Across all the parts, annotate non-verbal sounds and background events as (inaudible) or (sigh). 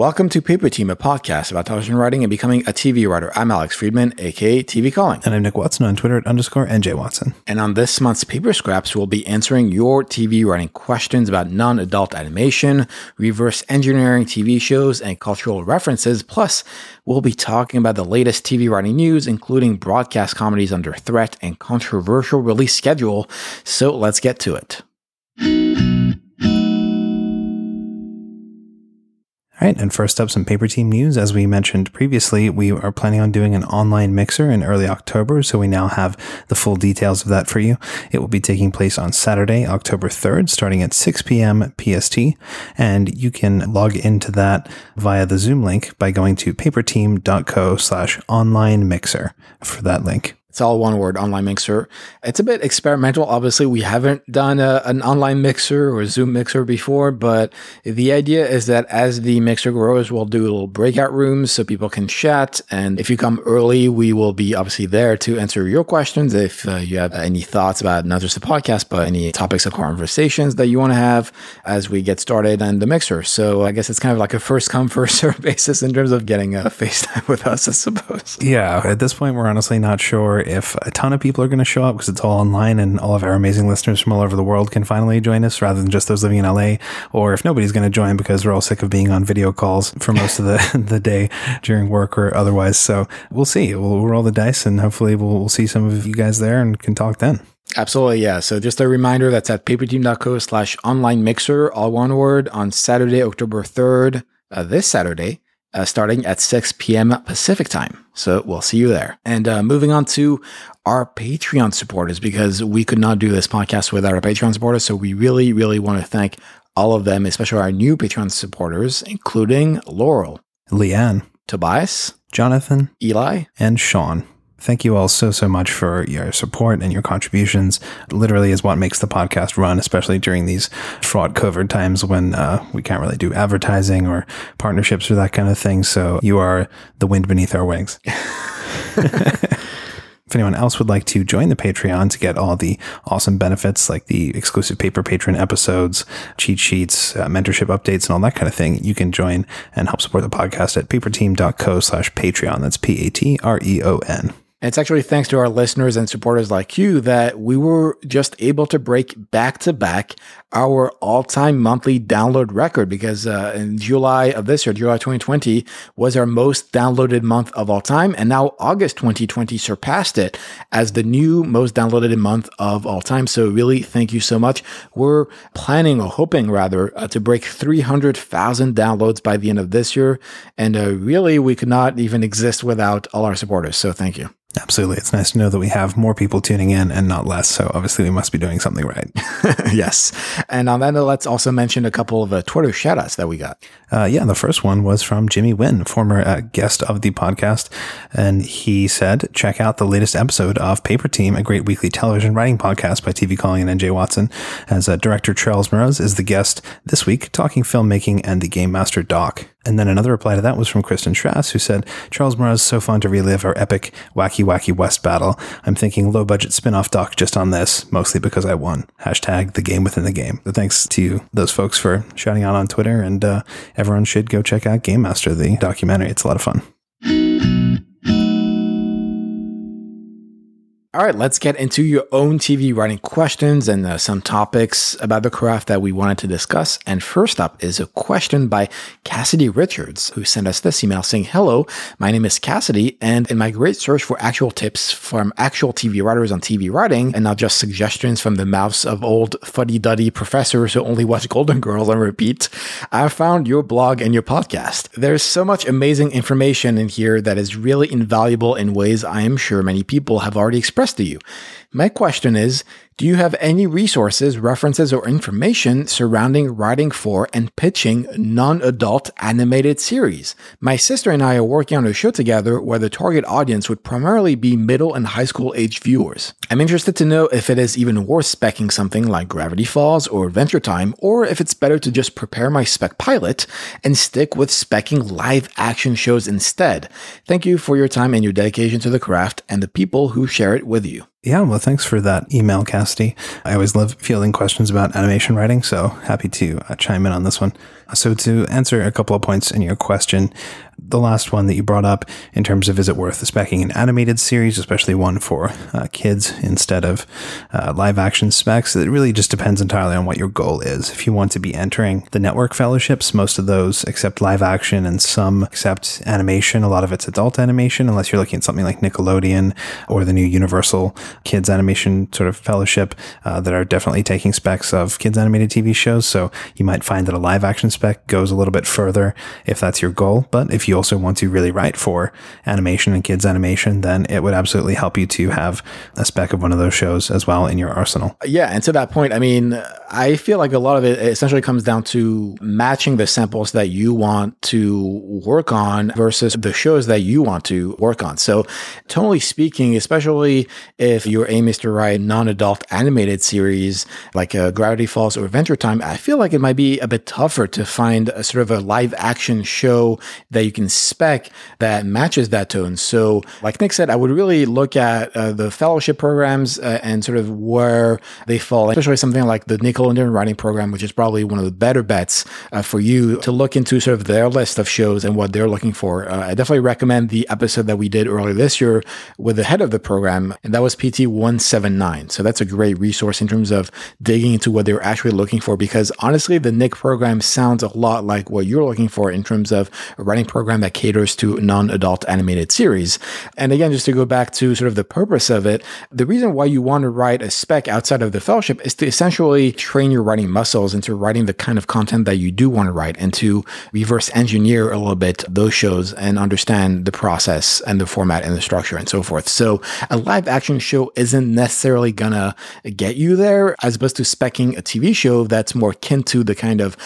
Welcome to Paper Team, a podcast about television writing and becoming a TV writer. I'm Alex Friedman, aka TV Calling. And I'm Nick Watson on Twitter at underscore NJ Watson. And on this month's Paper Scraps, we'll be answering your TV writing questions about non adult animation, reverse engineering TV shows, and cultural references. Plus, we'll be talking about the latest TV writing news, including broadcast comedies under threat and controversial release schedule. So let's get to it. All right, and first up, some Paper Team news. As we mentioned previously, we are planning on doing an online mixer in early October, so we now have the full details of that for you. It will be taking place on Saturday, October 3rd, starting at 6 p.m. PST, and you can log into that via the Zoom link by going to paperteam.co slash online mixer for that link. It's all one word, online mixer. It's a bit experimental. Obviously, we haven't done a, an online mixer or Zoom mixer before, but the idea is that as the mixer grows, we'll do little breakout rooms so people can chat. And if you come early, we will be obviously there to answer your questions. If uh, you have any thoughts about not just the podcast, but any topics of conversations that you want to have as we get started on the mixer. So I guess it's kind of like a first come, (laughs) first serve basis in terms of getting a (laughs) FaceTime with us, I suppose. Yeah, at this point, we're honestly not sure if a ton of people are going to show up because it's all online and all of our amazing listeners from all over the world can finally join us rather than just those living in LA, or if nobody's going to join because we're all sick of being on video calls for most of the, (laughs) the day during work or otherwise. So we'll see. We'll, roll the dice and hopefully we'll, we'll see some of you guys there and can talk then. Absolutely, yeah. So just a reminder that's at paperteam.co slash online mixer, all one word, on Saturday, October 3rd, uh, this Saturday uh, starting at 6 p.m. Pacific time. So we'll see you there. And uh, moving on to our Patreon supporters, because we could not do this podcast without our Patreon supporters. So we really, really want to thank all of them, especially our new Patreon supporters, including Laurel, Leanne, Tobias, Jonathan, Eli, and Sean. Thank you all so, so much for your support and your contributions. Literally is what makes the podcast run, especially during these fraught COVID times when uh, we can't really do advertising or partnerships or that kind of thing. So you are the wind beneath our wings. (laughs) If anyone else would like to join the Patreon to get all the awesome benefits like the exclusive paper patron episodes, cheat sheets, uh, mentorship updates, and all that kind of thing, you can join and help support the podcast at paperteam.co slash Patreon. That's P A T R E O N. And it's actually thanks to our listeners and supporters like you that we were just able to break back to back our all time monthly download record because uh, in July of this year, July 2020, was our most downloaded month of all time. And now August 2020 surpassed it as the new most downloaded month of all time. So, really, thank you so much. We're planning or hoping rather uh, to break 300,000 downloads by the end of this year. And uh, really, we could not even exist without all our supporters. So, thank you. Absolutely. It's nice to know that we have more people tuning in and not less. So obviously we must be doing something right. (laughs) yes. And on that let's also mention a couple of uh, Twitter shoutouts that we got. Uh, yeah, the first one was from Jimmy Wynn, former uh, guest of the podcast. And he said, check out the latest episode of Paper Team, a great weekly television writing podcast by TV Calling and NJ Watson, as uh, director Charles Meroz is the guest this week, talking filmmaking and the Game Master doc. And then another reply to that was from Kristen Strass, who said, Charles Meroz so fun to relive our epic Wacky Wacky West battle. I'm thinking low budget spin off doc just on this, mostly because I won. Hashtag the game within the game. So thanks to those folks for shouting out on Twitter, and uh, everyone should go check out Game Master, the documentary. It's a lot of fun. All right, let's get into your own TV writing questions and uh, some topics about the craft that we wanted to discuss. And first up is a question by Cassidy Richards, who sent us this email saying, Hello, my name is Cassidy, and in my great search for actual tips from actual TV writers on TV writing, and not just suggestions from the mouths of old fuddy duddy professors who only watch Golden Girls on repeat, I found your blog and your podcast. There's so much amazing information in here that is really invaluable in ways I am sure many people have already expressed to you. My question is Do you have any resources, references, or information surrounding writing for and pitching non adult animated series? My sister and I are working on a show together where the target audience would primarily be middle and high school age viewers. I'm interested to know if it is even worth specking something like Gravity Falls or Adventure Time, or if it's better to just prepare my spec pilot and stick with specking live action shows instead. Thank you for your time and your dedication to the craft and the people who share it with you. Yeah, well, thanks for that email, Cassidy. I always love fielding questions about animation writing, so happy to uh, chime in on this one. So, to answer a couple of points in your question, the last one that you brought up in terms of is it worth specking an animated series, especially one for uh, kids instead of uh, live action specs, it really just depends entirely on what your goal is. If you want to be entering the network fellowships, most of those accept live action and some accept animation. A lot of it's adult animation, unless you're looking at something like Nickelodeon or the new Universal Kids Animation sort of fellowship uh, that are definitely taking specs of kids animated TV shows. So you might find that a live action spec goes a little bit further if that's your goal. But if you also want to really write for animation and kids animation, then it would absolutely help you to have a spec of one of those shows as well in your arsenal. Yeah. And to that point, I mean, I feel like a lot of it essentially comes down to matching the samples that you want to work on versus the shows that you want to work on. So, tonally speaking, especially if your aim is to write non adult animated series like uh, Gravity Falls or Adventure Time, I feel like it might be a bit tougher to find a sort of a live action show that you can spec that matches that tone. So, like Nick said, I would really look at uh, the fellowship programs uh, and sort of where they fall, especially something like the Nickelodeon Writing Program, which is probably one of the better bets uh, for you to look into sort of their list of shows and what they're looking for. Uh, I definitely recommend the episode that we did earlier this year with the head of the program, and that was PT 179. So that's a great resource in terms of digging into what they're actually looking for because honestly, the Nick program sounds a lot like what you're looking for in terms of a writing program that caters to non adult animated series. And again, just to go back to sort of the purpose of it, the reason why you want to write a spec outside of the fellowship is to essentially train your writing muscles into writing the kind of content that you do want to write and to reverse engineer a little bit those shows and understand the process and the format and the structure and so forth. So a live action show isn't necessarily gonna get you there as opposed to specking a TV show that's more akin to the kind of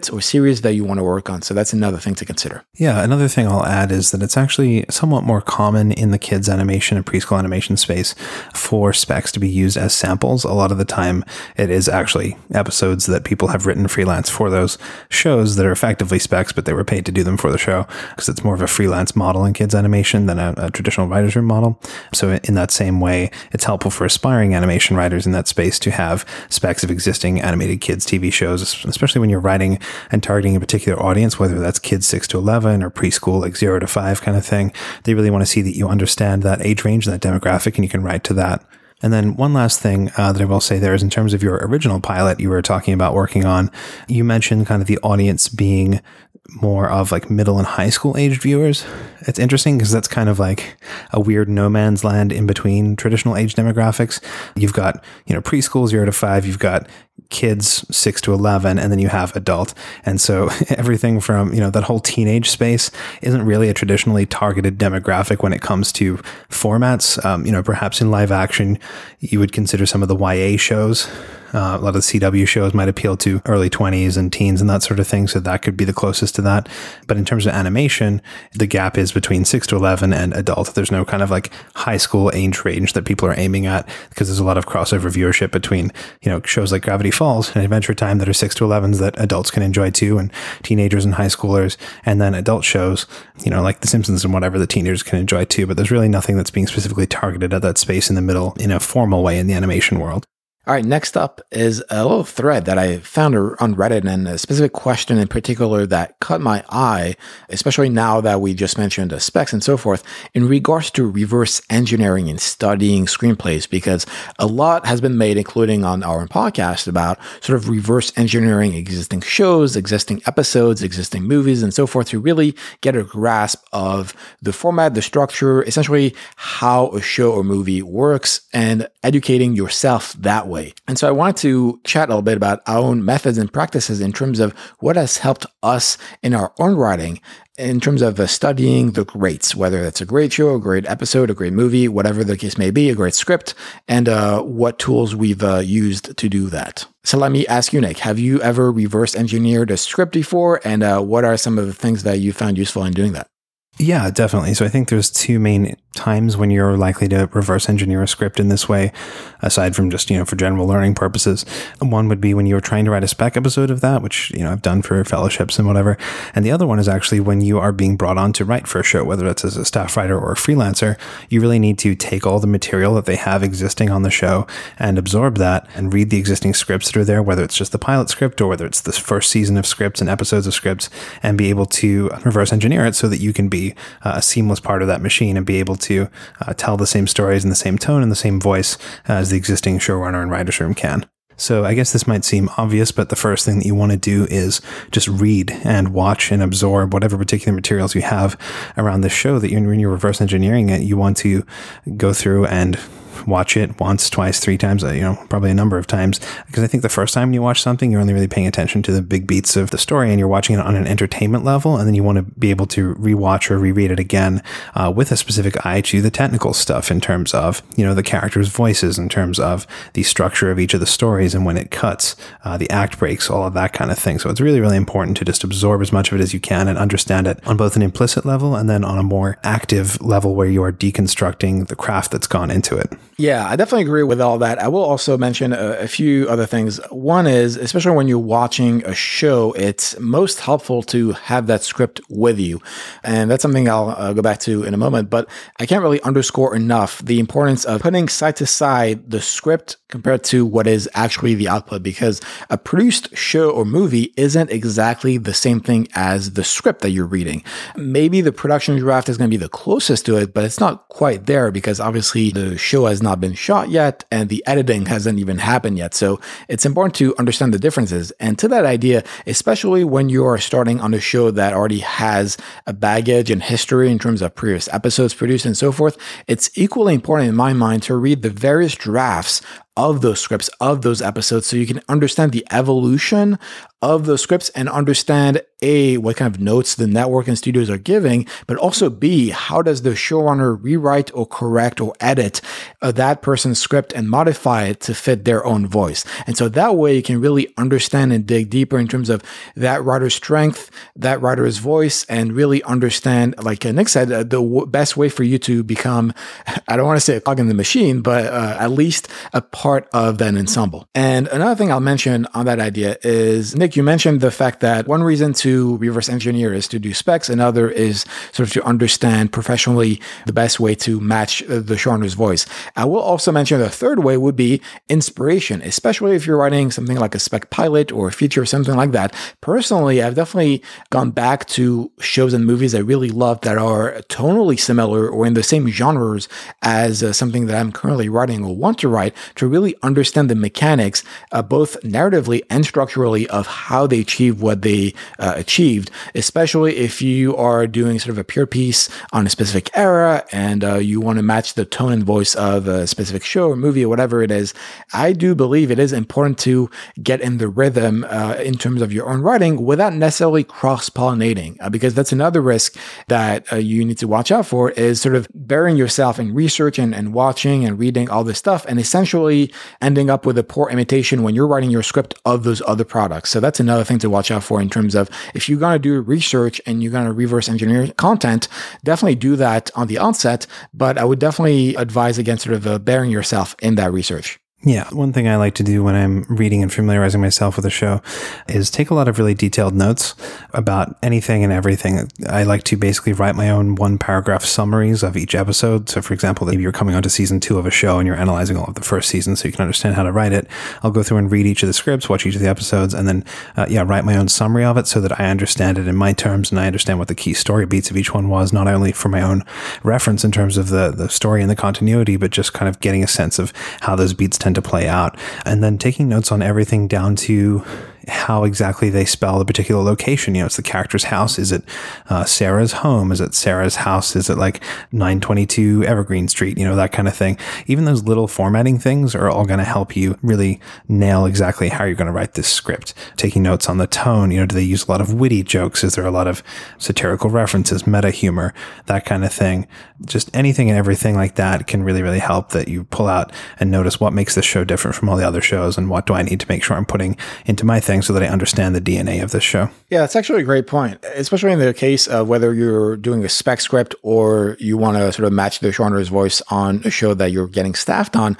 pilots or series that you want to work on. So that's another thing to consider. Yeah, another thing I'll add is that it's actually somewhat more common in the kids animation and preschool animation space for specs to be used as samples. A lot of the time it is actually episodes that people have written freelance for those shows that are effectively specs, but they were paid to do them for the show because it's more of a freelance model in kids animation than a, a traditional writer's room model. So in that same way, it's helpful for aspiring animation writers in that space to have specs of existing animated kids TV shows, especially when you're writing and targeting a particular audience, whether that's kids 6 to 11 or preschool, like 0 to 5 kind of thing. They really want to see that you understand that age range, and that demographic, and you can write to that. And then one last thing uh, that I will say there is in terms of your original pilot you were talking about working on, you mentioned kind of the audience being more of like middle and high school aged viewers. It's interesting because that's kind of like a weird no man's land in between traditional age demographics. You've got, you know, preschool zero to five, you've got kids 6 to 11 and then you have adult and so (laughs) everything from you know that whole teenage space isn't really a traditionally targeted demographic when it comes to formats um, you know perhaps in live action you would consider some of the ya shows uh, a lot of CW shows might appeal to early 20s and teens and that sort of thing. So that could be the closest to that. But in terms of animation, the gap is between 6 to 11 and adult. There's no kind of like high school age range that people are aiming at because there's a lot of crossover viewership between, you know, shows like Gravity Falls and Adventure Time that are 6 to 11s that adults can enjoy too, and teenagers and high schoolers, and then adult shows, you know, like The Simpsons and whatever the teenagers can enjoy too. But there's really nothing that's being specifically targeted at that space in the middle in a formal way in the animation world. All right, next up is a little thread that I found on Reddit and a specific question in particular that caught my eye, especially now that we just mentioned the specs and so forth, in regards to reverse engineering and studying screenplays, because a lot has been made, including on our podcast, about sort of reverse engineering existing shows, existing episodes, existing movies, and so forth to really get a grasp of the format, the structure, essentially how a show or movie works, and educating yourself that way. And so I wanted to chat a little bit about our own methods and practices in terms of what has helped us in our own writing in terms of uh, studying the greats, whether that's a great show, a great episode, a great movie, whatever the case may be, a great script, and uh, what tools we've uh, used to do that. So let me ask you, Nick, have you ever reverse engineered a script before? And uh, what are some of the things that you found useful in doing that? Yeah, definitely. So I think there's two main times when you're likely to reverse engineer a script in this way, aside from just, you know, for general learning purposes. One would be when you're trying to write a spec episode of that, which, you know, I've done for fellowships and whatever. And the other one is actually when you are being brought on to write for a show, whether it's as a staff writer or a freelancer, you really need to take all the material that they have existing on the show and absorb that and read the existing scripts that are there, whether it's just the pilot script or whether it's the first season of scripts and episodes of scripts, and be able to reverse engineer it so that you can be uh, a seamless part of that machine and be able to uh, tell the same stories in the same tone and the same voice as the existing showrunner and writer's room can. So I guess this might seem obvious, but the first thing that you want to do is just read and watch and absorb whatever particular materials you have around the show that you're, when you're reverse engineering it, you want to go through and watch it once, twice, three times, uh, you know, probably a number of times. Because I think the first time you watch something, you're only really paying attention to the big beats of the story and you're watching it on an entertainment level. And then you want to be able to rewatch or reread it again uh, with a specific eye to the technical stuff in terms of, you know, the characters' voices, in terms of the structure of each of the stories and when it cuts, uh, the act breaks, all of that kind of thing. So it's really, really important to just absorb as much of it as you can and understand it on both an implicit level and then on a more active level where you are deconstructing the craft that's gone into it. Yeah, I definitely agree with all that. I will also mention a, a, few other things. One is, especially when you're watching a show, it's most helpful to have that script with you. And that's something I'll uh, go back to in a moment. But I can't really underscore enough the importance of putting side to side the script compared to what is actually the output because a produced show or movie isn't exactly the same thing as the script that you're reading. Maybe the production draft is going to be the closest to it, but it's not quite there because obviously the show has not been shot yet and the editing hasn't even happened yet. So it's important to understand the differences. And to that idea, especially when you are starting on a show that already has a baggage and history in terms of previous episodes produced and so forth, it's equally important in my mind to read the various drafts of those scripts, of those episodes, so you can understand the evolution of those scripts and understand A, what kind of notes the network and studios are giving, but also B, how does the showrunner rewrite or correct or edit uh, that person's script and modify it to fit their own voice. And so that way you can really understand and dig deeper in terms of that writer's strength, that writer's voice, and really understand, like Nick said, uh, the w- best way for you to become, (laughs) I don't want to say a cog in the machine, but uh, at least a part of that ensemble. And another thing I'll mention on that idea is Nick, you mentioned the fact that one reason to reverse engineer is to do specs, another is sort of to understand professionally the best way to match the showrunner's voice. I will also mention the third way would be inspiration, especially if you're writing something like a spec pilot or a feature or something like that. Personally, I've definitely gone back to shows and movies I really love that are tonally similar or in the same genres as uh, something that I'm currently writing or want to write to really understand the mechanics, uh, both narratively and structurally, of how they achieve what they uh, achieved, especially if you are doing sort of a pure piece on a specific era and uh, you want to match the tone and voice of a specific show or movie or whatever it is. I do believe it is important to get in the rhythm uh, in terms of your own writing without necessarily cross pollinating, uh, because that's another risk that uh, you need to watch out for is sort of burying yourself in research and, and watching and reading all this stuff and essentially ending up with a poor imitation when you're writing your script of those other products. So that's another thing to watch out for in terms of if you're going to do research and you're going to reverse engineer content, definitely do that on the onset. But I would definitely advise against sort of uh, burying yourself in that research. Yeah, one thing I like to do when I'm reading and familiarizing myself with a show is take a lot of really detailed notes about anything and everything. I like to basically write my own one paragraph summaries of each episode. So, for example, maybe you're coming onto season two of a show and you're analyzing all of the first season so you can understand how to write it. I'll go through and read each of the scripts, watch each of the episodes, and then, uh, yeah, write my own summary of it so that I understand it in my terms and I understand what the key story beats of each one was, not only for my own reference in terms of the, the story and the continuity, but just kind of getting a sense of how those beats tend to play out. And then taking notes on everything down to how exactly they spell the particular location. You know, it's the character's house. Is it uh, Sarah's home? Is it Sarah's house? Is it like 922 Evergreen Street? You know, that kind of thing. Even those little formatting things are all going to help you really nail exactly how you're going to write this script. Taking notes on the tone. You know, do they use a lot of witty jokes? Is there a lot of satirical references, meta humor, that kind of thing? Just anything and everything like that can really, really help that you pull out and notice what makes this show different from all the other shows and what do I need to make sure I'm putting into my thing so that I understand the DNA of this show. Yeah, that's actually a great point, especially in the case of whether you're doing a spec script or you want to sort of match the showrunner's voice on a show that you're getting staffed on.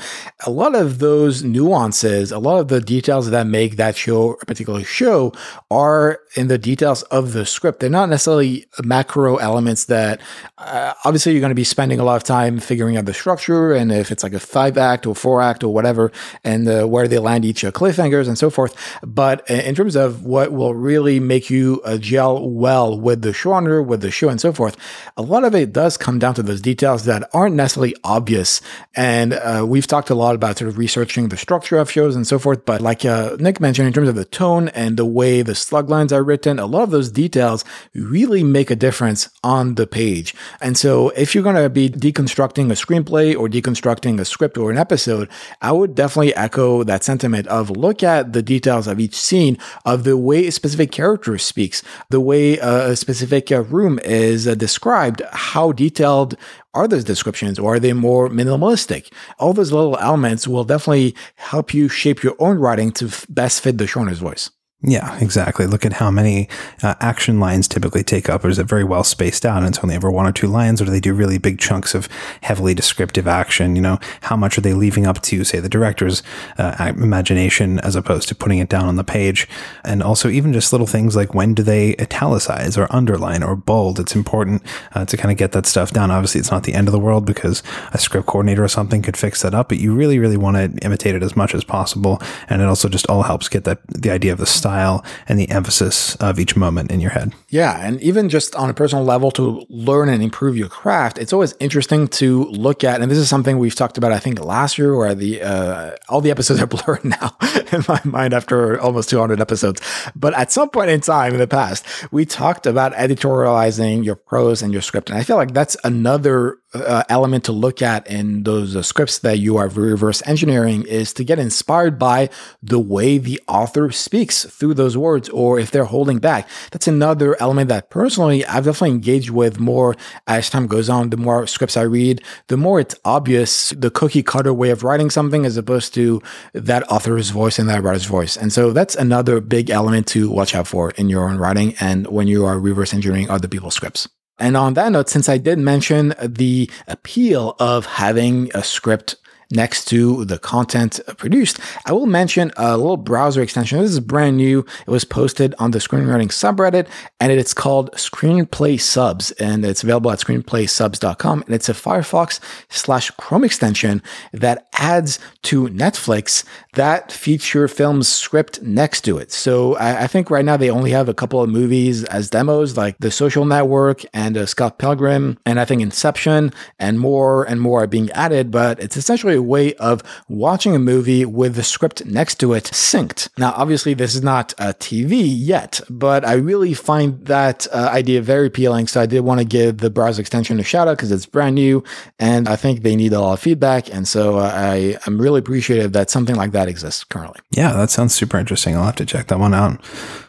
A lot of those nuances, a lot of the details that make that show a particular show are in the details of the script. They're not necessarily macro elements that uh, obviously you're going to be spending a lot of time figuring out the structure and if it's like a five act or four act or whatever, and uh, where they land each uh, cliffhangers and so forth. But in terms of what will really make you uh, gel well with the showrunner, with the show, and so forth, a lot of it does come down to those details that aren't necessarily obvious. And uh, we've talked a lot about sort of researching the structure of shows and so forth. But like uh, Nick mentioned, in terms of the tone and the way the slug lines are written, a lot of those details really make a difference on the page. And so if you're going to be deconstructing a screenplay or deconstructing a script or an episode, I would definitely echo that sentiment of look at the details of each scene, of the way a specific character speaks, the way a specific uh, room is uh, described, how detailed are those descriptions or are they more minimalistic? All those little elements will definitely help you shape your own writing to best fit the showrunner's voice. Yeah, exactly. Look at how many uh, action lines typically take up. Or is it very well spaced out and it's only ever one or two lines? Or do they do really big chunks of heavily descriptive action? You know, how much are they leaving up to, say, the director's uh, imagination as opposed to putting it down on the page? And also, even just little things like when do they italicize or underline or bold? It's important uh, to kind of get that stuff down. Obviously, it's not the end of the world because a script coordinator or something could fix that up, but you really, really want to imitate it as much as possible. And it also just all helps get that the idea of the style style and the emphasis of each moment in your head. Yeah. And even just on a personal level to learn and improve your craft, it's always interesting to look at. And this is something we've talked about, I think, last year, where the uh, all the episodes (laughs) are blurred now (laughs) in my mind after almost 200 episodes. But at some point in time in the past, we talked about editorializing your prose and your script. And I feel like that's another uh, element to look at in those uh, scripts that you are reverse engineering is to get inspired by the way the author speaks through those words or if they're holding back. That's another element that personally I've definitely engaged with more as time goes on. The more scripts I read, the more it's obvious the cookie cutter way of writing something as opposed to that author's voice and that writer's voice. And so that's another big element to watch out for in your own writing and when you are reverse engineering other people's scripts. And on that note, since I did mention the appeal of having a script next to the content produced, I will mention a little browser extension. This is brand new. It was posted on the screenwriting subreddit and it's called Screenplay Subs and it's available at screenplaysubs.com. And it's a Firefox slash Chrome extension that adds to Netflix that feature film's script next to it. So I, I think right now they only have a couple of movies as demos like The Social Network and uh, Scott Pilgrim and I think Inception and more and more are being added, but it's essentially way of watching a movie with the script next to it synced. Now, obviously, this is not a TV yet, but I really find that uh, idea very appealing. So I did want to give the browser extension a shout out because it's brand new and I think they need a lot of feedback. And so uh, I am really appreciative that something like that exists currently. Yeah, that sounds super interesting. I'll have to check that one out.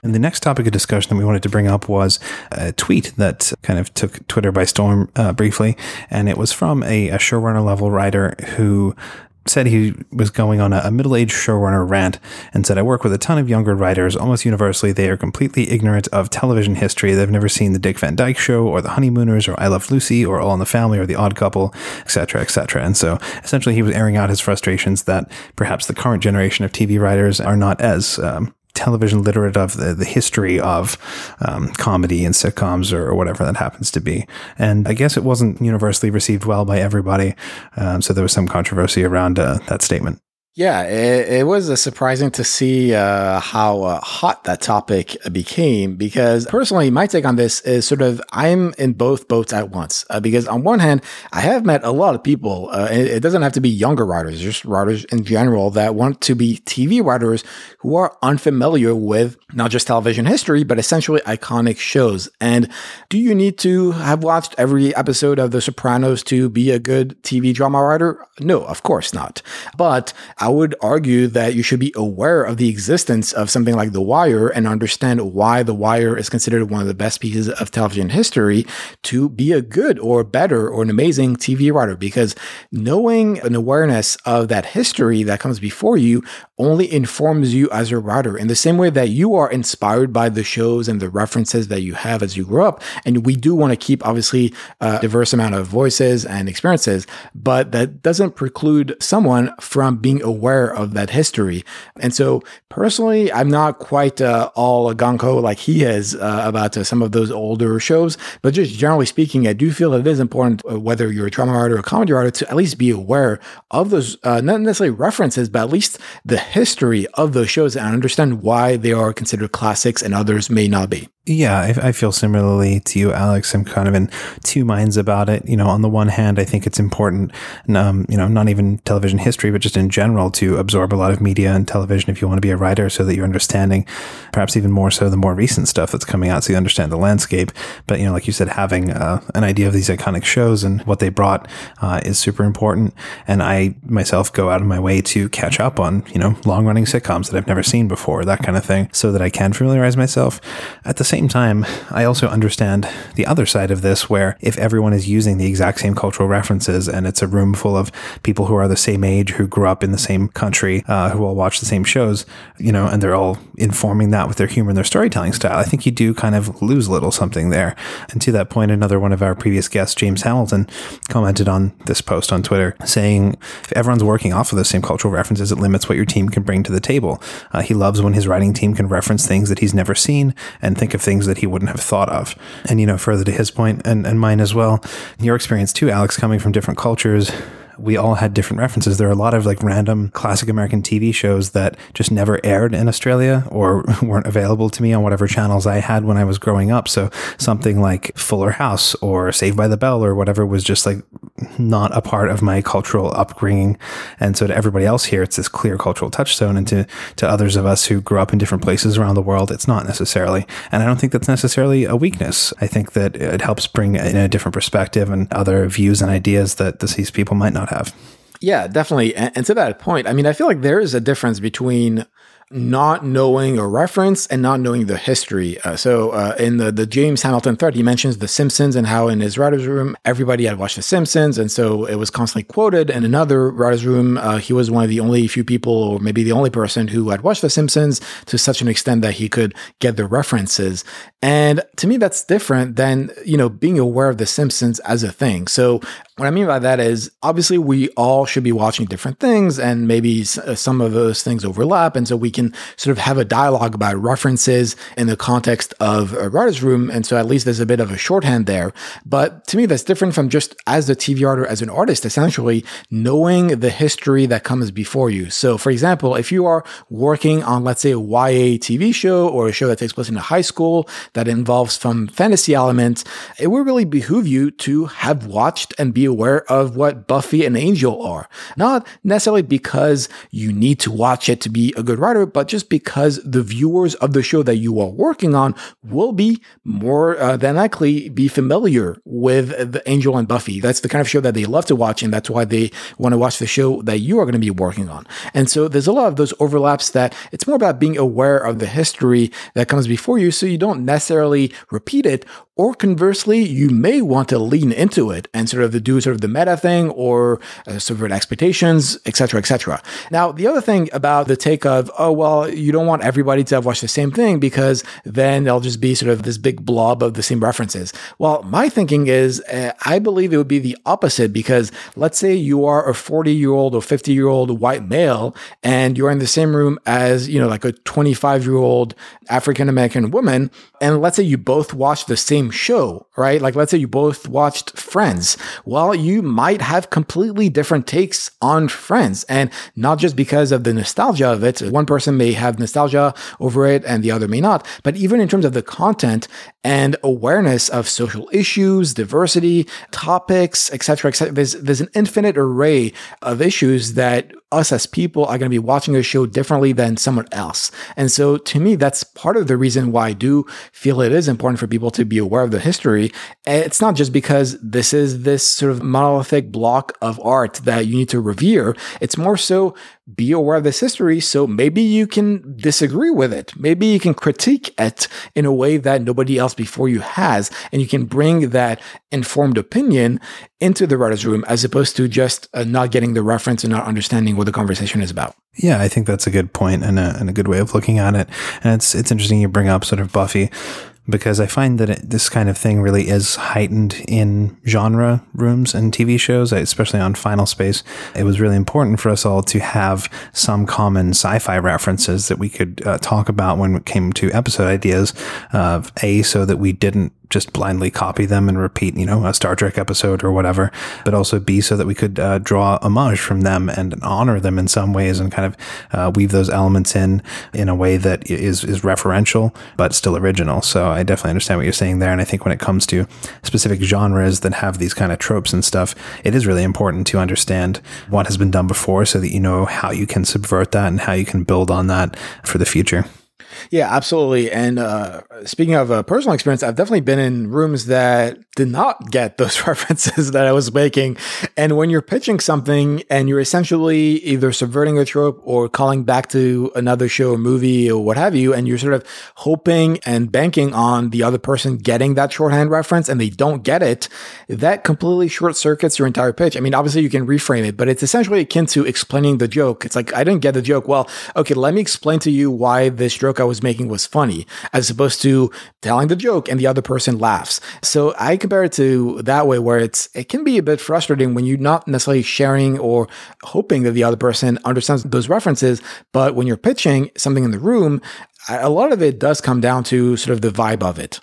And the next topic of discussion that we wanted to bring up was a tweet that kind of took Twitter by storm uh, briefly. And it was from a, a showrunner level writer who said he was going on a, a middle-aged showrunner rant and said, I work with a ton of younger writers. Almost universally, they are completely ignorant of television history. They've never seen the Dick Van Dyke Show or the Honeymooners or I Love Lucy or All in the Family or The Odd Couple, etc., etc. And so essentially he was airing out his frustrations that perhaps the current generation of TV writers are not as um, television literate of the, the history of um, comedy and sitcoms or, or, whatever that happens to be. And I guess it wasn't universally received well by everybody. Um, so there was some controversy around uh, that statement. Yeah, it, it was uh, surprising to see uh, how uh, hot that topic became because personally, my take on this is sort of I'm in both boats at once. Uh, because on one hand, I have met a lot of people, uh, it, it, doesn't have to be younger writers, just writers in general that want to be TV writers who are unfamiliar with not just television history, but essentially iconic shows. And do you need to have watched every episode of The Sopranos to be a good TV drama writer? No, of course not. But I would argue that you should be aware of the existence of something like The Wire and understand why The Wire is considered one of the best pieces of television history to be a good or better or an amazing TV writer. Because knowing an awareness of that history that comes before you only informs you as a writer in the same way that you are inspired by the shows and the references that you have as you grow up. And we do want to keep obviously a diverse amount of voices and experiences, but that doesn't preclude someone from being aware of that history. And so personally, I'm not quite uh, all gonko like he is uh, about uh, some of those older shows, but just generally speaking, I do feel it is important, uh, whether you're a drama writer or a comedy writer, to at least be aware of those, uh, not necessarily references, but at least the history of those shows and understand why they are considered classics and others may not be. Yeah, I, I, feel similarly to you, Alex. I'm kind of in two minds about it. You know, on the one hand, I think it's important, um, you know, not even television history, but just in general to absorb a lot of media and television if you want to be a writer so that you're understanding perhaps even more so the more recent stuff that's coming out so you understand the landscape. But, you know, like you said, having uh, an idea of these iconic shows and what they brought uh, is super important. And I myself go out of my way to catch up on, you know, long running sitcoms that I've never seen before, that kind of thing, so that I can familiarize myself. At the same time, I also understand the other side of this, where if everyone is using the exact same cultural references and it's a room full of people who are the same age, who grew up in the same country, uh, who all watch the same shows, you know, and they're all informing that with their humor and their storytelling style, I think you do kind of lose a little something there. And to that point, another one of our previous guests, James Hamilton, commented on this post on Twitter saying, if everyone's working off of the same cultural references, it limits what your team can bring to the table. Uh, he loves when his writing team can reference things that he's never seen and think of of things that he wouldn't have thought of. And, you know, further to his point and, and mine as well, your experience too, Alex, coming from different cultures, we all had different references. There are a lot of like random classic American TV shows that just never aired in Australia or (laughs) weren't available to me on whatever channels I had when I was growing up. So something like Fuller House or Saved by the Bell or whatever was just like not a part of my cultural upbringing. And so to everybody else here, it's this clear cultural touchstone. And to, to others of us who grew up in different places around the world, it's not necessarily. And I don't think that's necessarily a weakness. I think that it helps bring in a different perspective and other views and ideas that these people might not have. Yeah, definitely. And, and, to that point, I mean, I feel like there is a difference between not knowing a reference and not knowing the history. Uh, so uh, in the, the James Hamilton thread, he mentions The Simpsons and how in his writer's room, everybody had watched The Simpsons. And so it was constantly quoted. In another writer's room, uh, he was one of the only few people, or maybe the only person who had watched The Simpsons to such an extent that he could get the references. And to me, that's different than, you know, being aware of The Simpsons as a thing. So what I mean by that is obviously we all should be watching different things and maybe uh, some of those things overlap. And so we can sort of have a dialogue about references in the context of a writer's room. And so at least there's a bit of a shorthand there. But to me, that's different from just as a TV writer, as an artist, essentially knowing the history that comes before you. So for example, if you are working on, let's say, a YA TV show or a show that takes place in a high school that involves some fantasy elements, it would really behoove you to have watched and be aware of what Buffy and Angel are. Not necessarily because you need to watch it to be a good writer, but just because the viewers of the show that you are working on will be more uh, than likely be familiar with the Angel and Buffy. That's the kind of show that they love to watch, and that's why they want to watch the show that you are going to be working on. And so there's a lot of those overlaps that it's more about being aware of the history that comes before you so you don't necessarily repeat it or conversely, you may want to lean into it and sort of do sort of the meta thing or uh, subvert expectations, etc., etc. Now, the other thing about the take of, oh, well, you don't want everybody to have watched the same thing because then there'll just be sort of this big blob of the same references. Well, my thinking is, uh, I believe it would be the opposite because let's say you are a 40 year old or 50 year old white male and you're in the same room as, you know, like a 25 year old African American woman. And let's say you both watch the same show, right? Like, let's say you both watched Friends. Well, you might have completely different takes on Friends, and not just because of the nostalgia of it. One person may have nostalgia over it and the other may not, but even in terms of the content and awareness of social issues, diversity, topics, etc., etc. There's, there's an infinite array of issues that us as people are going to be watching a show differently than someone else. And so to me, that's part of the reason why I do feel it is important for people to be aware aware of the history. It's not just because this is this sort of monolithic block of art that you need to revere. It's more so be aware of this history so maybe you can disagree with it. Maybe you can critique it in a way that nobody else before you has, and you can bring that informed opinion into the writer's room as opposed to just uh, not getting the reference and not understanding what the conversation is about. Yeah, I think that's a good point and a, and a good way of looking at it. And it's it's interesting you bring up sort of Buffy because I find that it, this kind of thing really is heightened in genre rooms and TV shows, especially on Final Space. It was really important for us all to have some common sci-fi references that we could uh, talk about when it came to episode ideas. Of a so that we didn't just blindly copy them and repeat, you know, a Star Trek episode or whatever, but also B, so that we could uh, draw homage from them and honor them in some ways and kind of uh, weave those elements in in a way that is is referential but still original. So I definitely understand what you're saying there, and I think when it comes to specific genres that have these kind of tropes and stuff, it is really important to understand what has been done before so that you know how you can subvert that and how you can build on that for the future. Yeah, absolutely. And uh, speaking of a personal experience, I've definitely been in rooms that did not get (laughs) those references that I was making. And when you're pitching something and you're essentially either subverting a trope or calling back to another show or movie or what have you, and you're sort of hoping and banking on the other person getting that shorthand reference and they don't get it, that completely short circuits your entire pitch. I mean, obviously you can reframe it, but it's essentially akin to explaining the joke. It's like, I didn't get the joke. Well, okay, let me explain to you why this joke I was making was funny, as opposed to telling the joke and the other person laughs. So I compare it to that way where it's it can be a bit frustrating when you're not necessarily sharing or hoping that the other person understands those references, but when you're pitching something in the room, a lot of it does come down to sort of the vibe of it.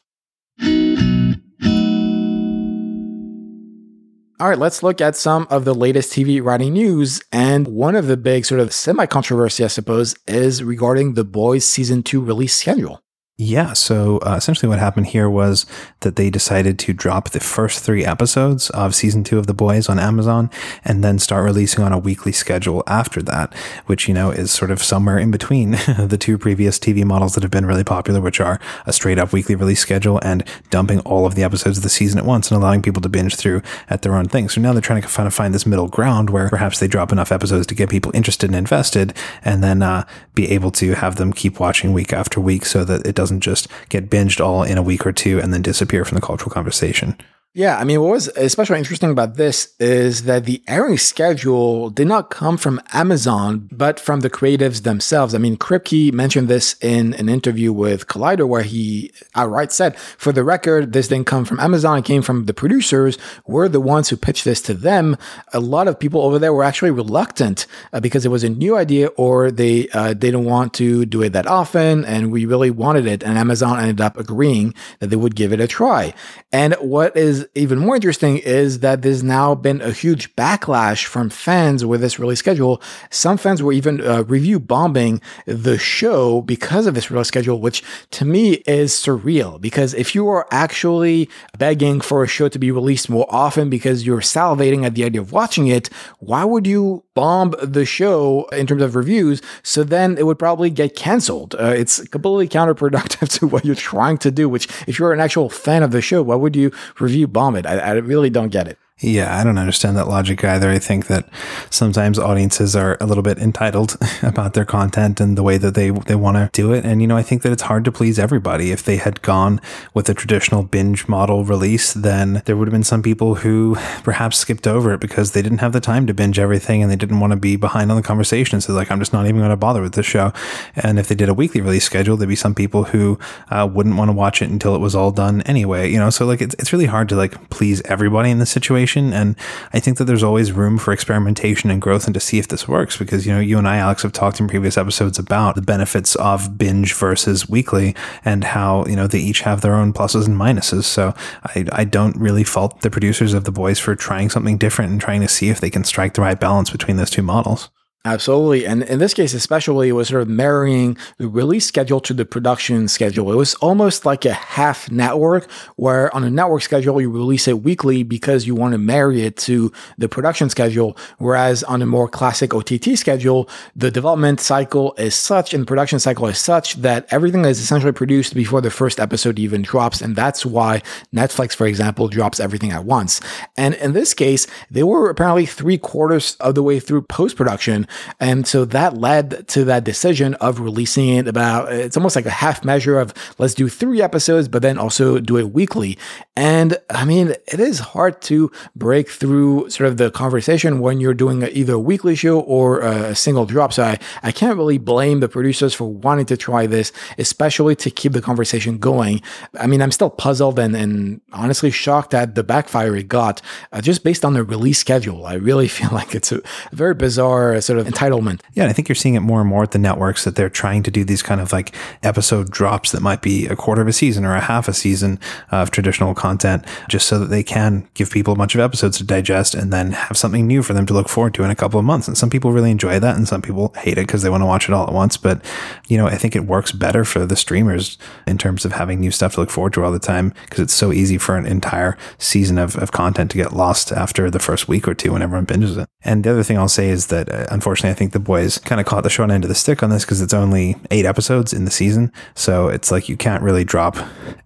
All right, let's look at some of the latest TV writing news. And one of the big sort of semi controversy, I suppose, is regarding The Boys season two release schedule. Yeah. So uh, essentially, what happened here was that they decided to drop the first three episodes of season two of The Boys on Amazon and then start releasing on a weekly schedule after that, which, you know, is sort of somewhere in between (laughs) the two previous TV models that have been really popular, which are a straight up weekly release schedule and dumping all of the episodes of the season at once and allowing people to binge through at their own thing. So now they're trying to kind of find this middle ground where perhaps they drop enough episodes to get people interested and invested and then uh, be able to have them keep watching week after week so that it doesn't doesn't just get binged all in a week or two and then disappear from the cultural conversation. Yeah, I mean, what was especially interesting about this is that the airing schedule did not come from Amazon, but from the creatives themselves. I mean, Kripke mentioned this in an interview with Collider, where he outright said, for the record, this didn't come from Amazon, it came from the producers. We're the ones who pitched this to them. A lot of people over there were actually reluctant uh, because it was a new idea or they uh, didn't want to do it that often, and we really wanted it. And Amazon ended up agreeing that they would give it a try. And what is is even more interesting is that there's now been a huge backlash from fans with this release schedule. Some fans were even uh, review bombing the show because of this release schedule, which to me is surreal. Because if you are actually begging for a show to be released more often because you're salivating at the idea of watching it, why would you bomb the show in terms of reviews? So then it would probably get canceled. Uh, it's completely counterproductive (laughs) to what you're trying to do, which if you're an actual fan of the show, why would you review bomb it. I, I really don't get it. Yeah, I don't understand that logic either. I think that sometimes audiences are a little bit entitled (laughs) about their content and the way that they they want to do it. And you know, I think that it's hard to please everybody. If they had gone with a traditional binge model release, then there would have been some people who perhaps skipped over it because they didn't have the time to binge everything and they didn't want to be behind on the conversation. So like, I'm just not even going to bother with this show. And if they did a weekly release schedule, there'd be some people who uh, wouldn't want to watch it until it was all done anyway. You know, so like it's it's really hard to like please everybody in this situation And I think that there's always room for experimentation and growth and to see if this works because, you know, you and I, Alex, have talked in previous episodes about the benefits of binge versus weekly and how, you know, they each have their own pluses and minuses. So I, I don't really fault the producers of The Boys for trying something different and trying to see if they can strike the right balance between those two models. Absolutely. And in this case, especially, it was sort of marrying the release schedule to the production schedule. It was almost like a half network where on a network schedule, you release it weekly because you want to marry it to the production schedule. Whereas on a more classic OTT schedule, the development cycle is such and the production cycle is such that everything is essentially produced before the first episode even drops. And that's why Netflix, for example, drops everything at once. And in this case, they were apparently three quarters of the way through post production and so that led to that decision of releasing it about, it's almost like a half measure of let's do three episodes, but then also do it weekly. And I mean, it is hard to break through sort of the conversation when you're doing either a weekly show or a single drop. So I, I can't really blame the producers for wanting to try this, especially to keep the conversation going. I mean, I'm still puzzled and, and honestly shocked at the backfire it got uh, just based on the release schedule. I really (laughs) feel like it's a very bizarre sort of entitlement. Yeah, I think you're seeing it more and more at the networks that they're trying to do these kind of like episode drops that might be a quarter of a season or a half a season of traditional content, just so that they can give people a bunch of episodes to digest and then have something new for them to look forward to in a couple of months. And some people really enjoy that, and some people hate it because they want to watch it all at once. But you know, I think it works better for the streamers in terms of having new stuff to look forward to all the time because it's so easy for an entire season of, of content to get lost after the first week or two when everyone binges it. And the other thing I'll say is that uh, unfortunately I think the boys kind of caught the short end of the stick on this because it's only eight episodes in the season. So it's like you can't really drop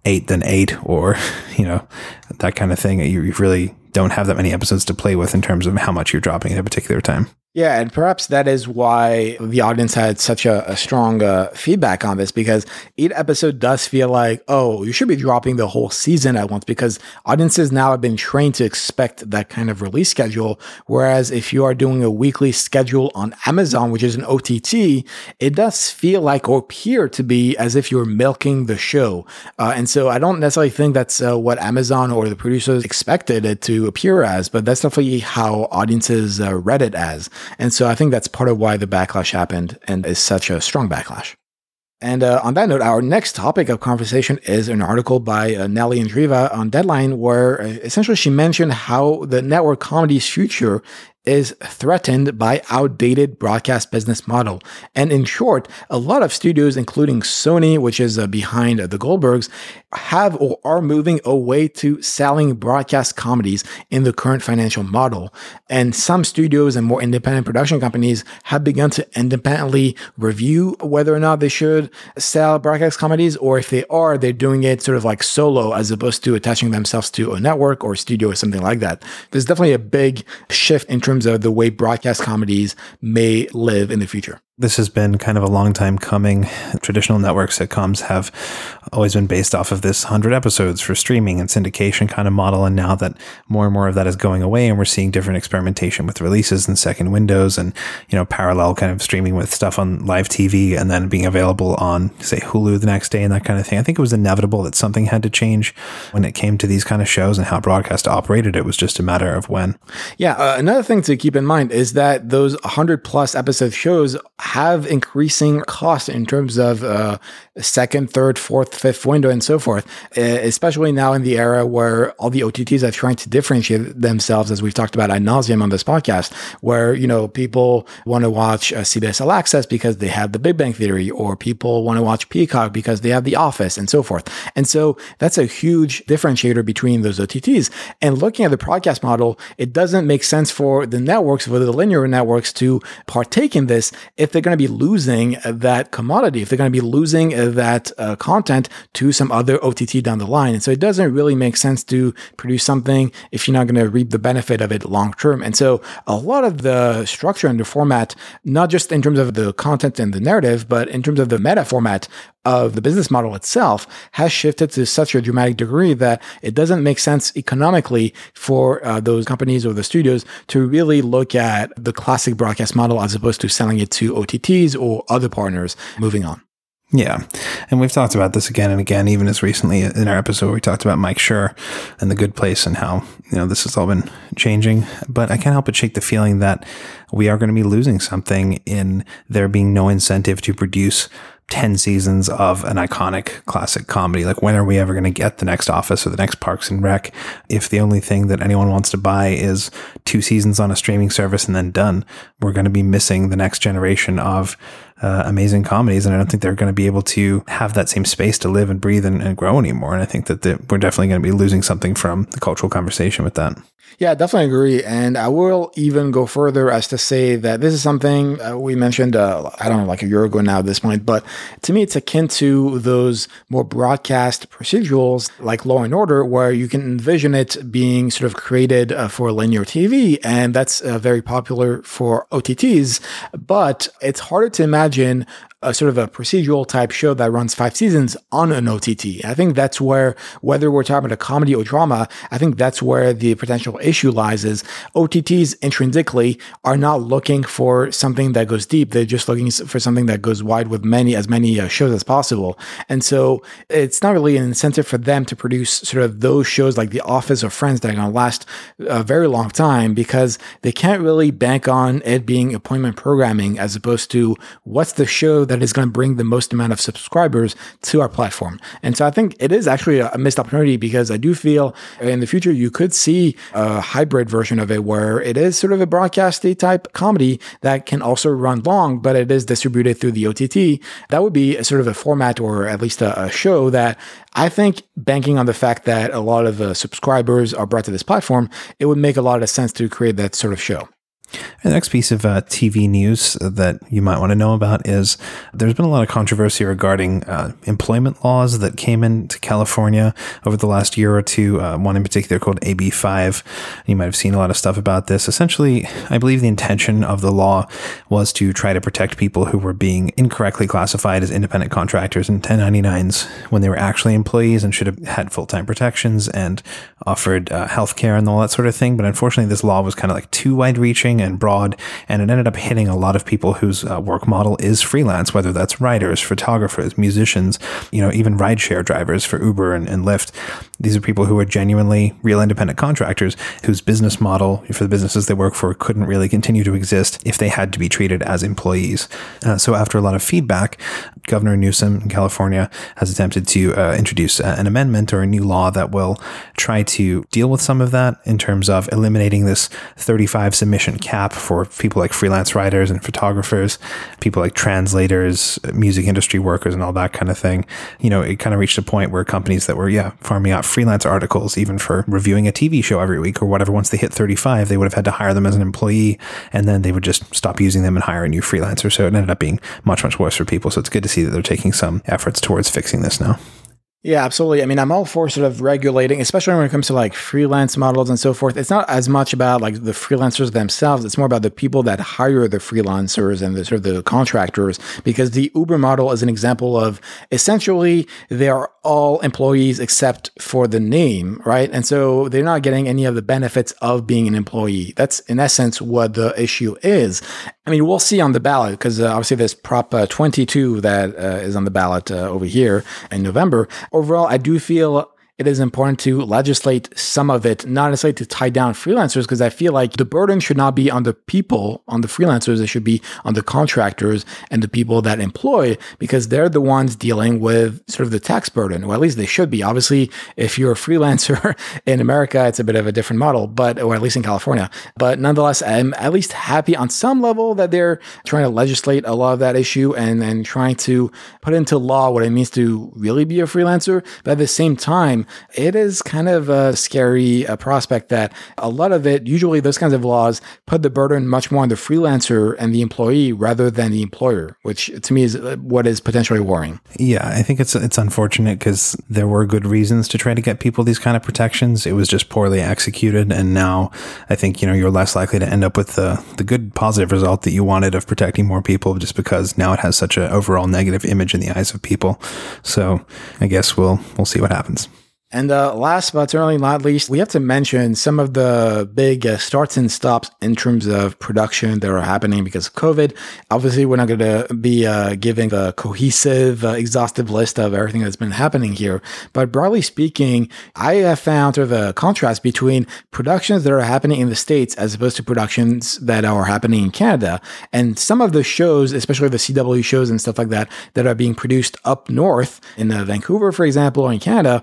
eight, then eight, or, (laughs) you know, that kind of thing. You've really don't have that many episodes to play with in terms of how much you're dropping at a particular time. Yeah, and perhaps that is why the audience had such a, a strong uh, feedback on this because each episode does feel like, oh, you should be dropping the whole season at once because audiences now have been trained to expect that kind of release schedule. Whereas if you are doing a weekly schedule on Amazon, which is an OTT, it does feel like or appear to be as if you're milking the show. Uh, and so I don't necessarily think that's uh, what Amazon or the producers expected it to appear as, but that's definitely how audiences uh, read it as. And so I think that's part of why the backlash happened and is such a strong backlash. And uh, on that note, our next topic of conversation is an article by uh, Nellie Andreeva on Deadline, where uh, essentially she mentioned how the network comedy's future is threatened by outdated broadcast business model. And in short, a lot of studios, including Sony, which is uh, behind the Goldbergs, have or are moving away to selling broadcast comedies in the current financial model. And some studios and more independent production companies have begun to independently review whether or not they should sell broadcast comedies, or if they are, they're doing it sort of like solo as opposed to attaching themselves to a network or studio or something like that. There's definitely a big shift in terms terms of the way broadcast comedies may live in the future. This has been kind of a long time coming. Traditional network sitcoms have always been based off of this 100 episodes for streaming and syndication kind of model. And now that more and more of that is going away and we're seeing different experimentation with releases and second windows and, you know, parallel kind of streaming with stuff on live TV and then being available on, say, Hulu the next day and that kind of thing. I think it was inevitable that something had to change when it came to these kind of shows and how broadcast operated. It was just a matter of when. Yeah. Uh, another thing to keep in mind is that those 100 plus episode shows have increasing costs in terms of uh, second, third, fourth, fifth window, and so forth. Especially now in the era where all the OTTs are trying to differentiate themselves, as we've talked about ad nauseum on this podcast, where you know people want to watch uh, CBS All Access because they have The Big Bang Theory, or people want to watch Peacock because they have The Office, and so forth. And so that's a huge differentiator between those OTTs. And looking at the broadcast model, it doesn't make sense for the networks, for the linear networks, to partake in this if they're going to be losing that commodity, if they're going to be losing that uh, content to some other OTT down the line. And so it doesn't really make sense to produce something if you're not going to reap the benefit of it long term. And so a lot of the structure and the format, not just in terms of the content and the narrative, but in terms of the meta format of the business model itself has shifted to such a dramatic degree that it doesn't make sense economically for uh, those companies or the studios to really look at the classic broadcast model as opposed to selling it to OTTs or other partners moving on. Yeah. And we've talked about this again and again, even as recently in our episode, we talked about Mike Schur and the good place and how, you know, this has all been changing. But I can't help but shake the feeling that we are going to be losing something in there being no incentive to produce 10 seasons of an iconic classic comedy. Like, when are we ever going to get the next Office or the next Parks and Rec? If the only thing that anyone wants to buy is two seasons on a streaming service and then done, we're going to be missing the next generation of uh, amazing comedies, and I don't think they're going to be able to have that same space to live and breathe and, and grow anymore. And I think that the, we're definitely going to be losing something from the cultural conversation with that. Yeah, definitely agree. And I will even go further as to say that this is something uh, we mentioned, uh, I don't know, like a year ago now at this point, but to me, it's akin to those more broadcast procedurals like Law and Order, where you can envision it being sort of created uh, for linear TV. And that's uh, very popular for OTTs. But it's harder to imagine imagine a sort of a procedural type show that runs five seasons on an OTT. I think that's where, whether we're talking about a comedy or drama, I think that's where the potential issue lies is OTTs intrinsically are not looking for something that goes deep. They're just looking for something that goes wide with many, as many uh, shows as possible. And so it's not really an incentive for them to produce sort of those shows like The Office or Friends that are going to last a very long time because they can't really bank on it being appointment programming as opposed to what's the show that that is going to bring the most amount of subscribers to our platform. And so I think it is actually a missed opportunity because I do feel in the future you could see a hybrid version of it where it is sort of a broadcasty type comedy that can also run long, but it is distributed through the OTT. That would be sort of a format or at least a, a show that I think banking on the fact that a lot of subscribers are brought to this platform, it would make a lot of sense to create that sort of show. The next piece of uh, TV news that you might want to know about is there's been a lot of controversy regarding uh, employment laws that came into California over the last year or two. Uh, one in particular called AB5. You might have seen a lot of stuff about this. Essentially, I believe the intention of the law was to try to protect people who were being incorrectly classified as independent contractors and 1099s when they were actually employees and should have had full time protections and offered uh, health care and all that sort of thing. But unfortunately, this law was kind of like too wide reaching and broad, and it ended up hitting a lot of people whose uh, work model is freelance, whether that's writers, photographers, musicians, you know, even rideshare drivers for Uber and, and Lyft. These are people who are genuinely real independent contractors whose business model for the businesses they work for couldn't really continue to exist if they had to be treated as employees. Uh, so after a lot of feedback, Governor Newsom in California has attempted to uh, introduce uh, an amendment or a new law that will try to deal with some of that in terms of eliminating this 35 submission cap for people like freelance writers and photographers, people like translators, music industry workers, and all that kind of thing. You know, it kind of reached a point where companies that were, yeah, farming out freelance articles, even for reviewing a TV show every week or whatever, once they hit 35, they would have had to hire them as an employee and then they would just stop using them and hire a new freelancer. So it ended up being much, much worse for people. So it's good to see that they're taking some efforts towards fixing this now. Yeah, absolutely. I mean, I'm all for sort of regulating, especially when it comes to like freelance models and so forth. It's not as much about like the freelancers themselves. It's more about the people that hire the freelancers and the sort of the contractors, because the Uber model is an example of essentially they are all employees except for the name, right? And so they're not getting any of the benefits of being an employee. That's in essence what the issue is. I mean, we'll see on the ballot because uh, obviously there's Prop uh, 22 that uh, is on the ballot uh, over here in November. Overall, I do feel it is important to legislate some of it, not necessarily to tie down freelancers, because I feel like the burden should not be on the people, on the freelancers. It should be on the contractors and the people that employ, because they're the ones dealing with sort of the tax burden, or at least they should be. Obviously, if you're a freelancer (laughs) in America, it's a bit of a different model, but, or at least in California. But nonetheless, I'm at least happy on some level that they're trying to legislate a lot of that issue and, and trying to put into law what it means to really be a freelancer. But at the same time, it is kind of a scary uh, prospect that a lot of it, usually those kinds of laws, put the burden much more on the freelancer and the employee rather than the employer, which to me is uh, what is potentially worrying. Yeah, I think it's it's unfortunate because there were good reasons to try to get people these kind of protections. It was just poorly executed, and now I think you know you're less likely to end up with the the good positive result that you wanted of protecting more people, just because now it has such an overall negative image in the eyes of people. So I guess we'll we'll see what happens. And uh, last but certainly not least, we have to mention some of the big uh, starts and stops in terms of production that are happening because of COVID. Obviously, we're not going to be uh, giving a cohesive, uh, exhaustive list of everything that's been happening here. But broadly speaking, I have found sort of a contrast between productions that are happening in the States as opposed to productions that are happening in Canada. And some of the shows, especially the CW shows and stuff like that, that are being produced up north in uh, Vancouver, for example, or in Canada,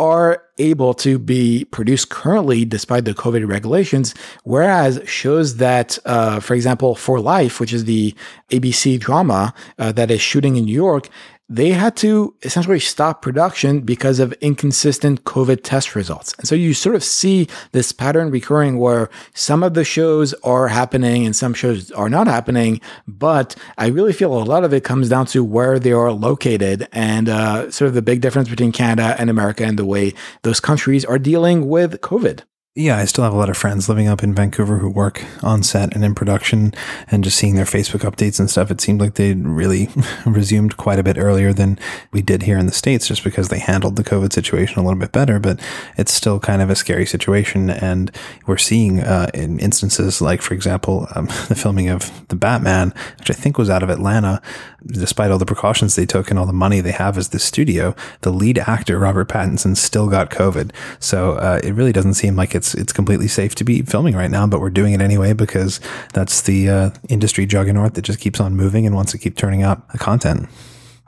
are able to be produced currently despite the COVID regulations. Whereas shows that, uh, for example, For Life, which is the ABC drama uh, that is shooting in New York, they had to essentially stop production because of inconsistent COVID test results. And so you sort of see this pattern recurring where some of the shows are happening and some shows are not happening. But I really feel a lot of it comes down to where they are located and uh, sort of the big difference between Canada and America and the way those countries are dealing with COVID. Yeah, I still have a lot of friends living up in Vancouver who work on set and in production, and just seeing their Facebook updates and stuff, it seemed like they really (laughs) resumed quite a bit earlier than we did here in the States, just because they handled the COVID situation a little bit better. But it's still kind of a scary situation, and we're seeing uh, in instances like, for example, um, (laughs) the filming of The Batman, which I think was out of Atlanta, despite all the precautions they took and all the money they have as the studio, the lead actor, Robert Pattinson, still got COVID. So uh, it really doesn't seem like it's it's completely safe to be filming right now, but we're doing it anyway because that's the uh, industry juggernaut that just keeps on moving and wants to keep turning out content.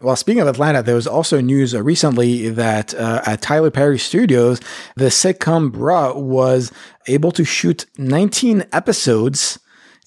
Well, speaking of Atlanta, there was also news recently that uh, at Tyler Perry Studios, the sitcom Bruh was able to shoot 19 episodes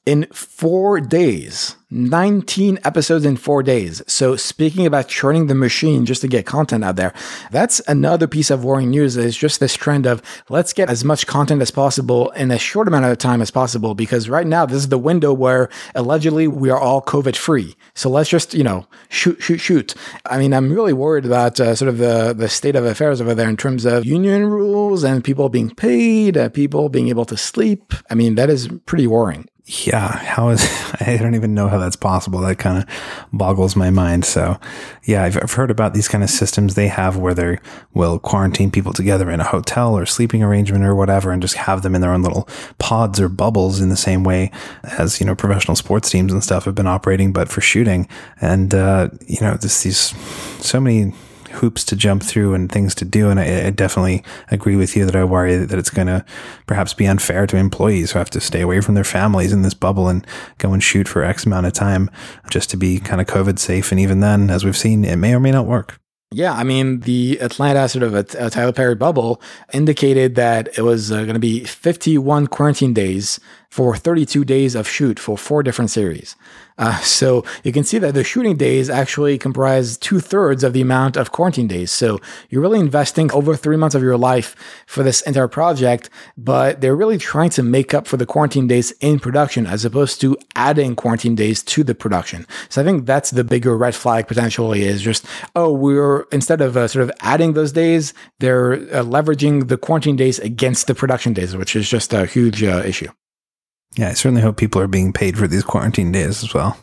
in four days. 19 episodes in four days. So, speaking about churning the machine just to get content out there, that's another piece of worrying news is just this trend of let's get as much content as possible in as short amount of time as possible. Because right now, this is the window where allegedly we are all COVID free. So, let's just, you know, shoot, shoot, shoot. I mean, I'm really worried about uh, sort of the, the state of affairs over there in terms of union rules and people being paid, uh, people being able to sleep. I mean, that is pretty worrying yeah, how is, (laughs) I don't even know how that's possible. That kind of boggles my mind. So yeah, I've, I've heard about these kind of systems they have where they will quarantine people together in a hotel or sleeping arrangement or whatever and just have them in their own little pods or bubbles in the same way as, you know, professional sports teams and stuff have been operating, but for shooting. And, uh, you know, this, these, so many hoops to jump through and things to do. And I, I definitely agree with you that I worry that it's going to perhaps be unfair to employees who have to stay away from their families in this bubble and go and shoot for X amount of time just to be kind of COVID safe. And even then, as we've seen, it may or may not work. Yeah, I mean, the Atlanta sort of a, a Tyler Perry bubble indicated that it was uh, going to be 51 quarantine days for 32 days of shoot for four different series. Uh, so you can see that the shooting days actually comprise two thirds of the amount of quarantine days. So you're really investing over three months of your life for this entire project, but they're really trying to make up for the quarantine days in production as opposed to adding quarantine days to the production. So I think that's the bigger red flag potentially is just, oh, we're instead of uh, sort of adding those days, they're uh, leveraging the quarantine days against the production days, which is just a huge uh, issue. Yeah, I certainly hope people are being paid for these quarantine days as well.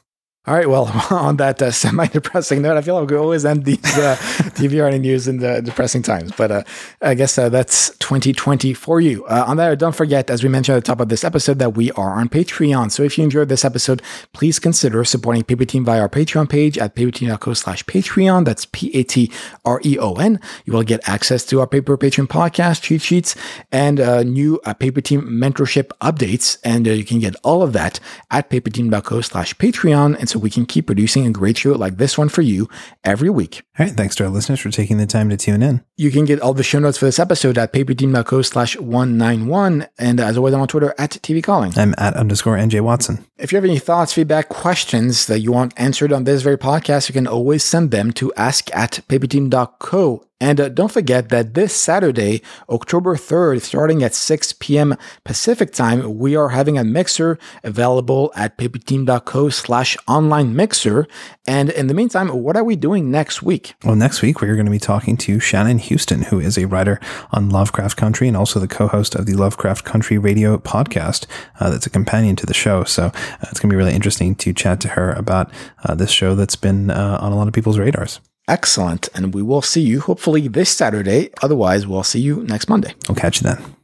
All right. Well, (laughs) on that uh, semi-depressing note, I feel like we always end these uh, (laughs) news in the depressing times. But uh, I guess uh, that's 2020 for you. Uh, on that, don't forget, as we mentioned at the top of this episode, that we are on Patreon. So if you enjoyed this episode, please consider supporting Paper Team via our Patreon page at paperteam.co slash Patreon. That's P-A-T-R-E-O-N. You will get access to our Paper Patreon podcast, cheat sheets, and uh, new Paper Team mentorship updates. And you can get all of that at paperteam.co slash Patreon. And so we can keep producing a great show like this one for you every week. All right. Thanks to our listeners for taking the time to tune in. You can get all the show notes for this episode at paperteam.co slash 191. And as always, I'm on Twitter at TV Calling. I'm at underscore NJ Watson. If you have any thoughts, feedback, questions that you want answered on this very podcast, you can always send them to ask at paperteam.co and uh, don't forget that this Saturday, October 3rd, starting at 6 p.m. Pacific time, we are having a mixer available at paperteam.co slash online mixer. And in the meantime, what are we doing next week? Well, next week, we're going to be talking to Shannon Houston, who is a writer on Lovecraft Country and also the co-host of the Lovecraft Country radio podcast uh, that's a companion to the show. So uh, it's going to be really interesting to chat to her about uh, this show that's been uh, on a lot of people's radars. Excellent. And we will see you hopefully this Saturday. Otherwise, we'll see you next Monday. We'll catch you then.